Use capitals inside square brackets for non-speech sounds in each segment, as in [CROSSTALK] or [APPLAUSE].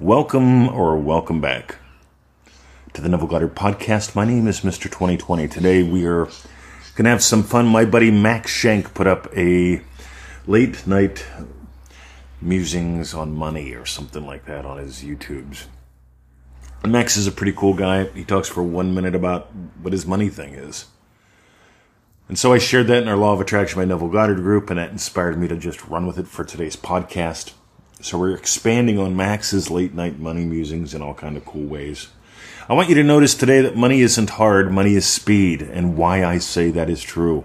Welcome or welcome back to the Neville Goddard podcast. My name is Mr. 2020. Today we are going to have some fun. My buddy Max Shank put up a late night musings on money or something like that on his YouTubes. Max is a pretty cool guy. He talks for one minute about what his money thing is. And so I shared that in our Law of Attraction by Neville Goddard group, and that inspired me to just run with it for today's podcast. So we're expanding on Max's late night money musings in all kind of cool ways. I want you to notice today that money isn't hard, money is speed, and why I say that is true.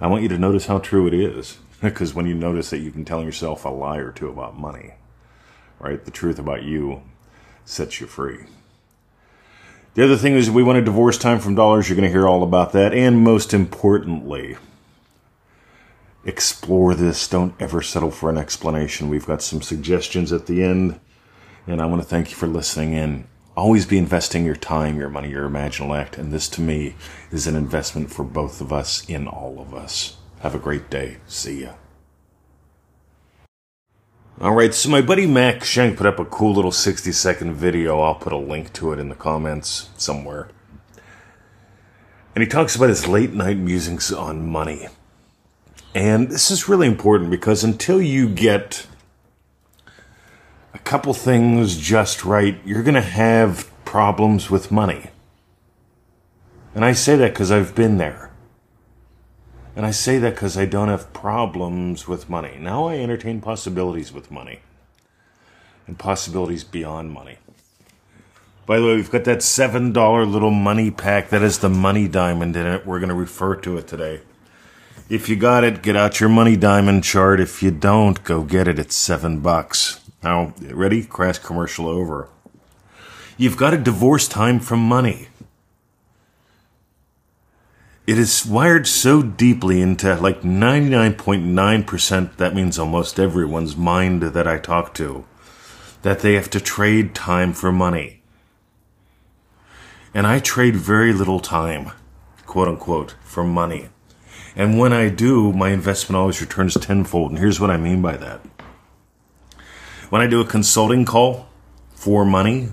I want you to notice how true it is, [LAUGHS] because when you notice that you can tell yourself a lie or two about money, right? The truth about you sets you free. The other thing is, we want to divorce time from dollars. You're going to hear all about that. And most importantly, explore this. Don't ever settle for an explanation. We've got some suggestions at the end. And I want to thank you for listening in. Always be investing your time, your money, your imaginal act. And this to me is an investment for both of us in all of us. Have a great day. See ya. All right, so my buddy Max Shank put up a cool little 60 second video. I'll put a link to it in the comments somewhere. And he talks about his late night musings on money. And this is really important because until you get a couple things just right, you're going to have problems with money. And I say that because I've been there. And I say that because I don't have problems with money. Now I entertain possibilities with money and possibilities beyond money. By the way, we've got that $7 little money pack that has the money diamond in it. We're going to refer to it today. If you got it, get out your money diamond chart. If you don't, go get it. It's seven bucks. Now, ready? Crash commercial over. You've got to divorce time from money it is wired so deeply into like 99.9%, that means almost everyone's mind that I talk to, that they have to trade time for money. And I trade very little time, quote unquote, for money. And when I do, my investment always returns tenfold. And here's what I mean by that. When I do a consulting call for money,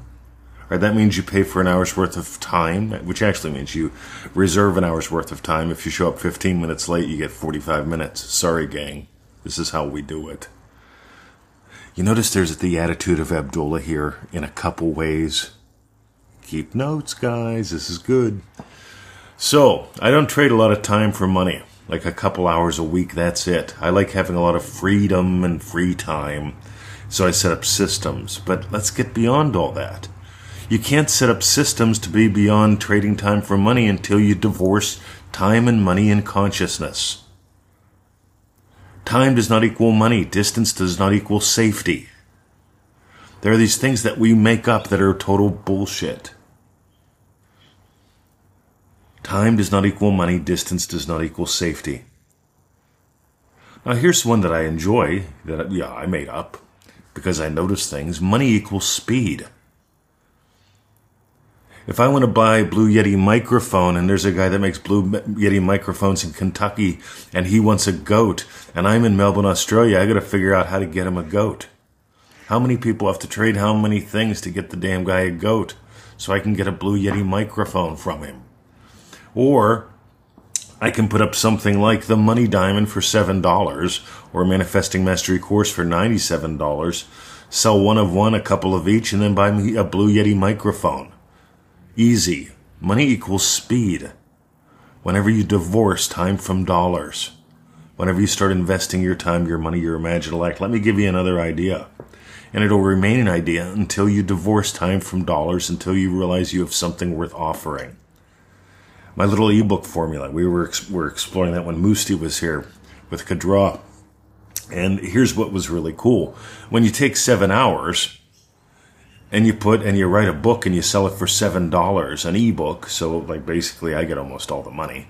Right, that means you pay for an hour's worth of time, which actually means you reserve an hour's worth of time. If you show up 15 minutes late, you get 45 minutes. Sorry, gang. This is how we do it. You notice there's the attitude of Abdullah here in a couple ways. Keep notes, guys. This is good. So, I don't trade a lot of time for money. Like a couple hours a week, that's it. I like having a lot of freedom and free time. So I set up systems. But let's get beyond all that. You can't set up systems to be beyond trading time for money until you divorce time and money and consciousness. Time does not equal money. Distance does not equal safety. There are these things that we make up that are total bullshit. Time does not equal money. Distance does not equal safety. Now here's one that I enjoy that yeah, I made up because I notice things. Money equals speed. If I want to buy a Blue Yeti microphone and there's a guy that makes Blue Yeti microphones in Kentucky and he wants a goat and I'm in Melbourne, Australia, I got to figure out how to get him a goat. How many people have to trade how many things to get the damn guy a goat so I can get a Blue Yeti microphone from him? Or I can put up something like the Money Diamond for $7 or Manifesting Mastery course for $97, sell one of one, a couple of each, and then buy me a Blue Yeti microphone. Easy. Money equals speed. Whenever you divorce time from dollars, whenever you start investing your time, your money, your imaginal act, let me give you another idea. And it'll remain an idea until you divorce time from dollars, until you realize you have something worth offering. My little ebook formula, we were, were exploring that when Musti was here with Kadra. And here's what was really cool. When you take seven hours, and you put and you write a book and you sell it for seven dollars an ebook so like basically i get almost all the money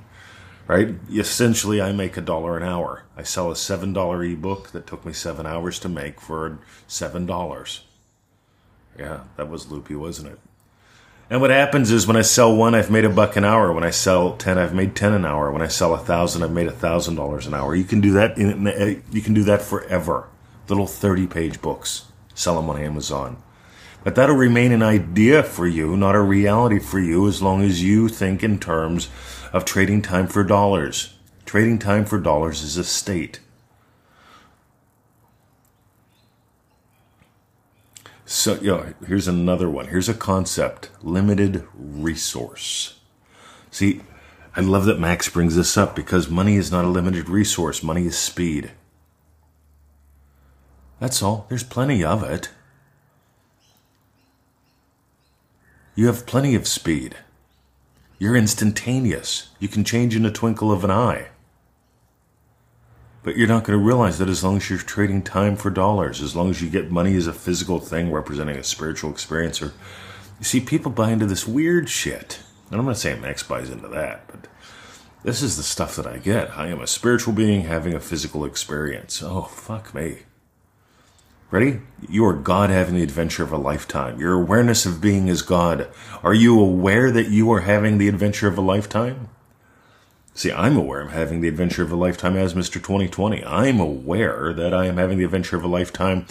right? Essentially i make a dollar an hour. I sell a seven dollar ebook that took me seven hours to make for seven dollars. Yeah that was loopy wasn't it and what happens is when i sell one i've made a buck an hour when i sell ten i've made ten an hour when i sell a thousand i've made a thousand dollars an hour you can do that in, uh, you can do that forever little 30 page books Sell them on Amazon. But that'll remain an idea for you, not a reality for you, as long as you think in terms of trading time for dollars. Trading time for dollars is a state. So, you know, here's another one. Here's a concept limited resource. See, I love that Max brings this up because money is not a limited resource, money is speed. That's all. There's plenty of it. You have plenty of speed. You're instantaneous. You can change in a twinkle of an eye. But you're not going to realize that as long as you're trading time for dollars, as long as you get money as a physical thing representing a spiritual experience, or you see, people buy into this weird shit. And I'm not saying Max buys into that, but this is the stuff that I get. I am a spiritual being having a physical experience. Oh, fuck me. Ready? You are God having the adventure of a lifetime. Your awareness of being is God. Are you aware that you are having the adventure of a lifetime? See, I'm aware I'm having the adventure of a lifetime as Mr. 2020. I'm aware that I am having the adventure of a lifetime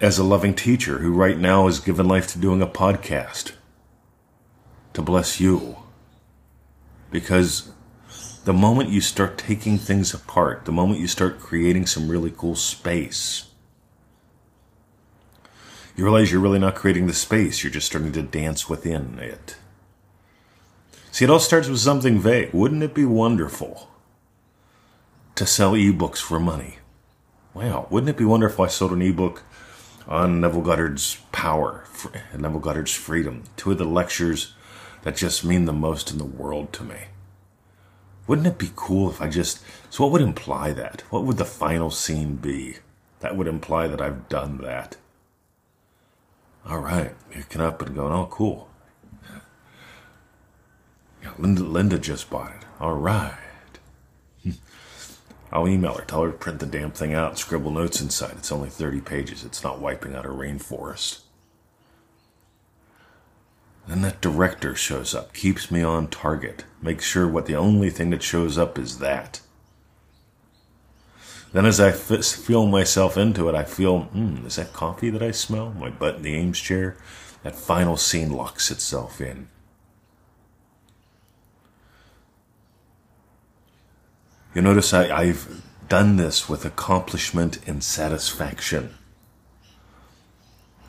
as a loving teacher who right now is given life to doing a podcast to bless you. Because the moment you start taking things apart, the moment you start creating some really cool space, you realize you're really not creating the space, you're just starting to dance within it. See, it all starts with something vague. Wouldn't it be wonderful to sell ebooks for money? Wow, wouldn't it be wonderful if I sold an ebook on Neville Goddard's power, and Neville Goddard's freedom, two of the lectures that just mean the most in the world to me? Wouldn't it be cool if I just. So, what would imply that? What would the final scene be? That would imply that I've done that. All right, picking up and going, oh, cool. Linda, Linda just bought it. All right. [LAUGHS] I'll email her, tell her to print the damn thing out, scribble notes inside. It's only 30 pages. It's not wiping out a rainforest. Then that director shows up, keeps me on target, makes sure what the only thing that shows up is that. Then, as I f- feel myself into it, I feel, hmm, is that coffee that I smell? My butt in the Eames chair? That final scene locks itself in. You notice I, I've done this with accomplishment and satisfaction.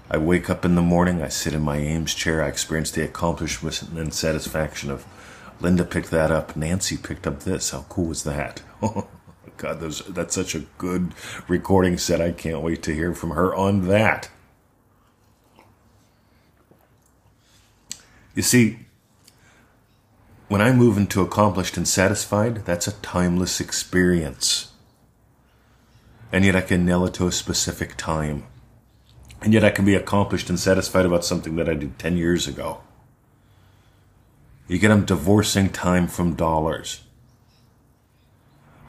I wake up in the morning, I sit in my Eames chair, I experience the accomplishment and satisfaction of Linda picked that up, Nancy picked up this. How cool was that? [LAUGHS] Oh God, those, that's such a good recording set. I can't wait to hear from her on that. You see, when I move into accomplished and satisfied, that's a timeless experience. And yet I can nail it to a specific time. And yet I can be accomplished and satisfied about something that I did 10 years ago. You get them divorcing time from dollars.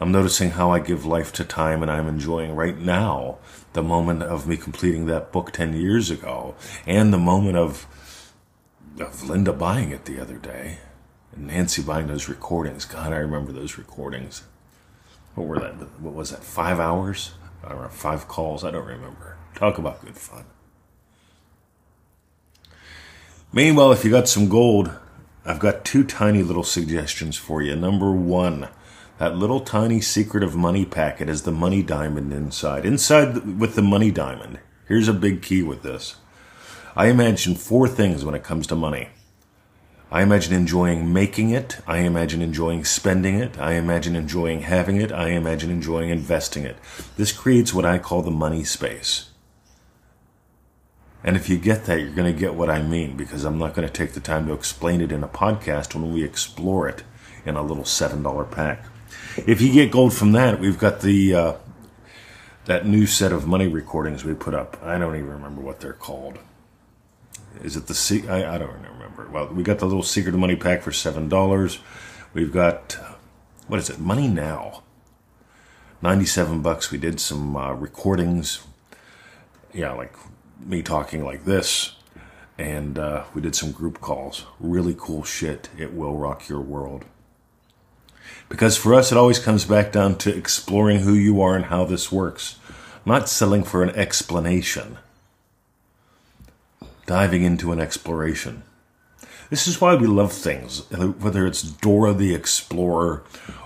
I'm noticing how I give life to time and I'm enjoying right now the moment of me completing that book 10 years ago and the moment of, of Linda buying it the other day and Nancy buying those recordings. God, I remember those recordings. What were that? What was that? Five hours? I don't know, five calls? I don't remember. Talk about good fun. Meanwhile, if you got some gold, I've got two tiny little suggestions for you. Number one, that little tiny secret of money packet is the money diamond inside. Inside with the money diamond, here's a big key with this. I imagine four things when it comes to money. I imagine enjoying making it. I imagine enjoying spending it. I imagine enjoying having it. I imagine enjoying investing it. This creates what I call the money space. And if you get that, you're going to get what I mean because I'm not going to take the time to explain it in a podcast when we explore it in a little $7 pack. If you get gold from that, we've got the uh, that new set of money recordings we put up. I don't even remember what they're called. Is it the C? I, I don't remember. Well, we got the little secret money pack for seven dollars. We've got what is it? Money now. Ninety-seven bucks. We did some uh, recordings. Yeah, like me talking like this, and uh, we did some group calls. Really cool shit. It will rock your world. Because for us, it always comes back down to exploring who you are and how this works, not selling for an explanation. diving into an exploration. This is why we love things, whether it's Dora the Explorer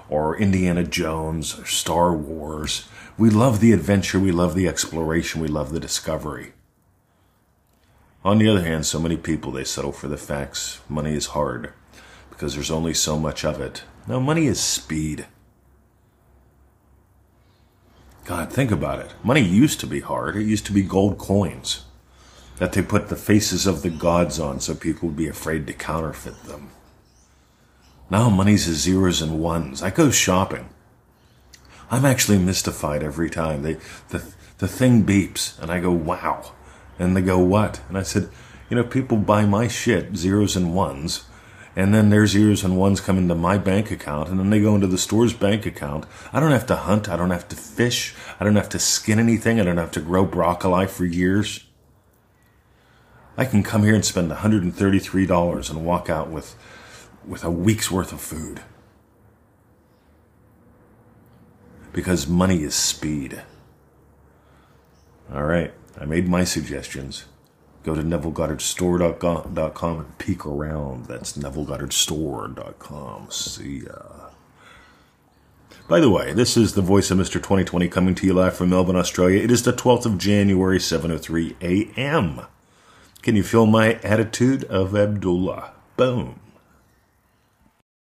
or Indiana Jones or Star Wars. We love the adventure, we love the exploration, we love the discovery. On the other hand, so many people they settle for the facts. Money is hard because there's only so much of it. Now, money is speed. God, think about it. Money used to be hard. It used to be gold coins that they put the faces of the gods on so people would be afraid to counterfeit them. Now money's a zeros and ones. I go shopping. I'm actually mystified every time. They, the, the thing beeps and I go, wow. And they go, what? And I said, you know, people buy my shit, zeros and ones, and then their zeros and ones come into my bank account, and then they go into the store's bank account. I don't have to hunt. I don't have to fish. I don't have to skin anything. I don't have to grow broccoli for years. I can come here and spend $133 and walk out with, with a week's worth of food. Because money is speed. All right, I made my suggestions. Go to NevilleGoddardStore.com and peek around. That's NevilleGoddardStore.com. See ya. By the way, this is the voice of Mr. 2020 coming to you live from Melbourne, Australia. It is the 12th of January, 7.03 a.m. Can you feel my attitude of Abdullah? Boom.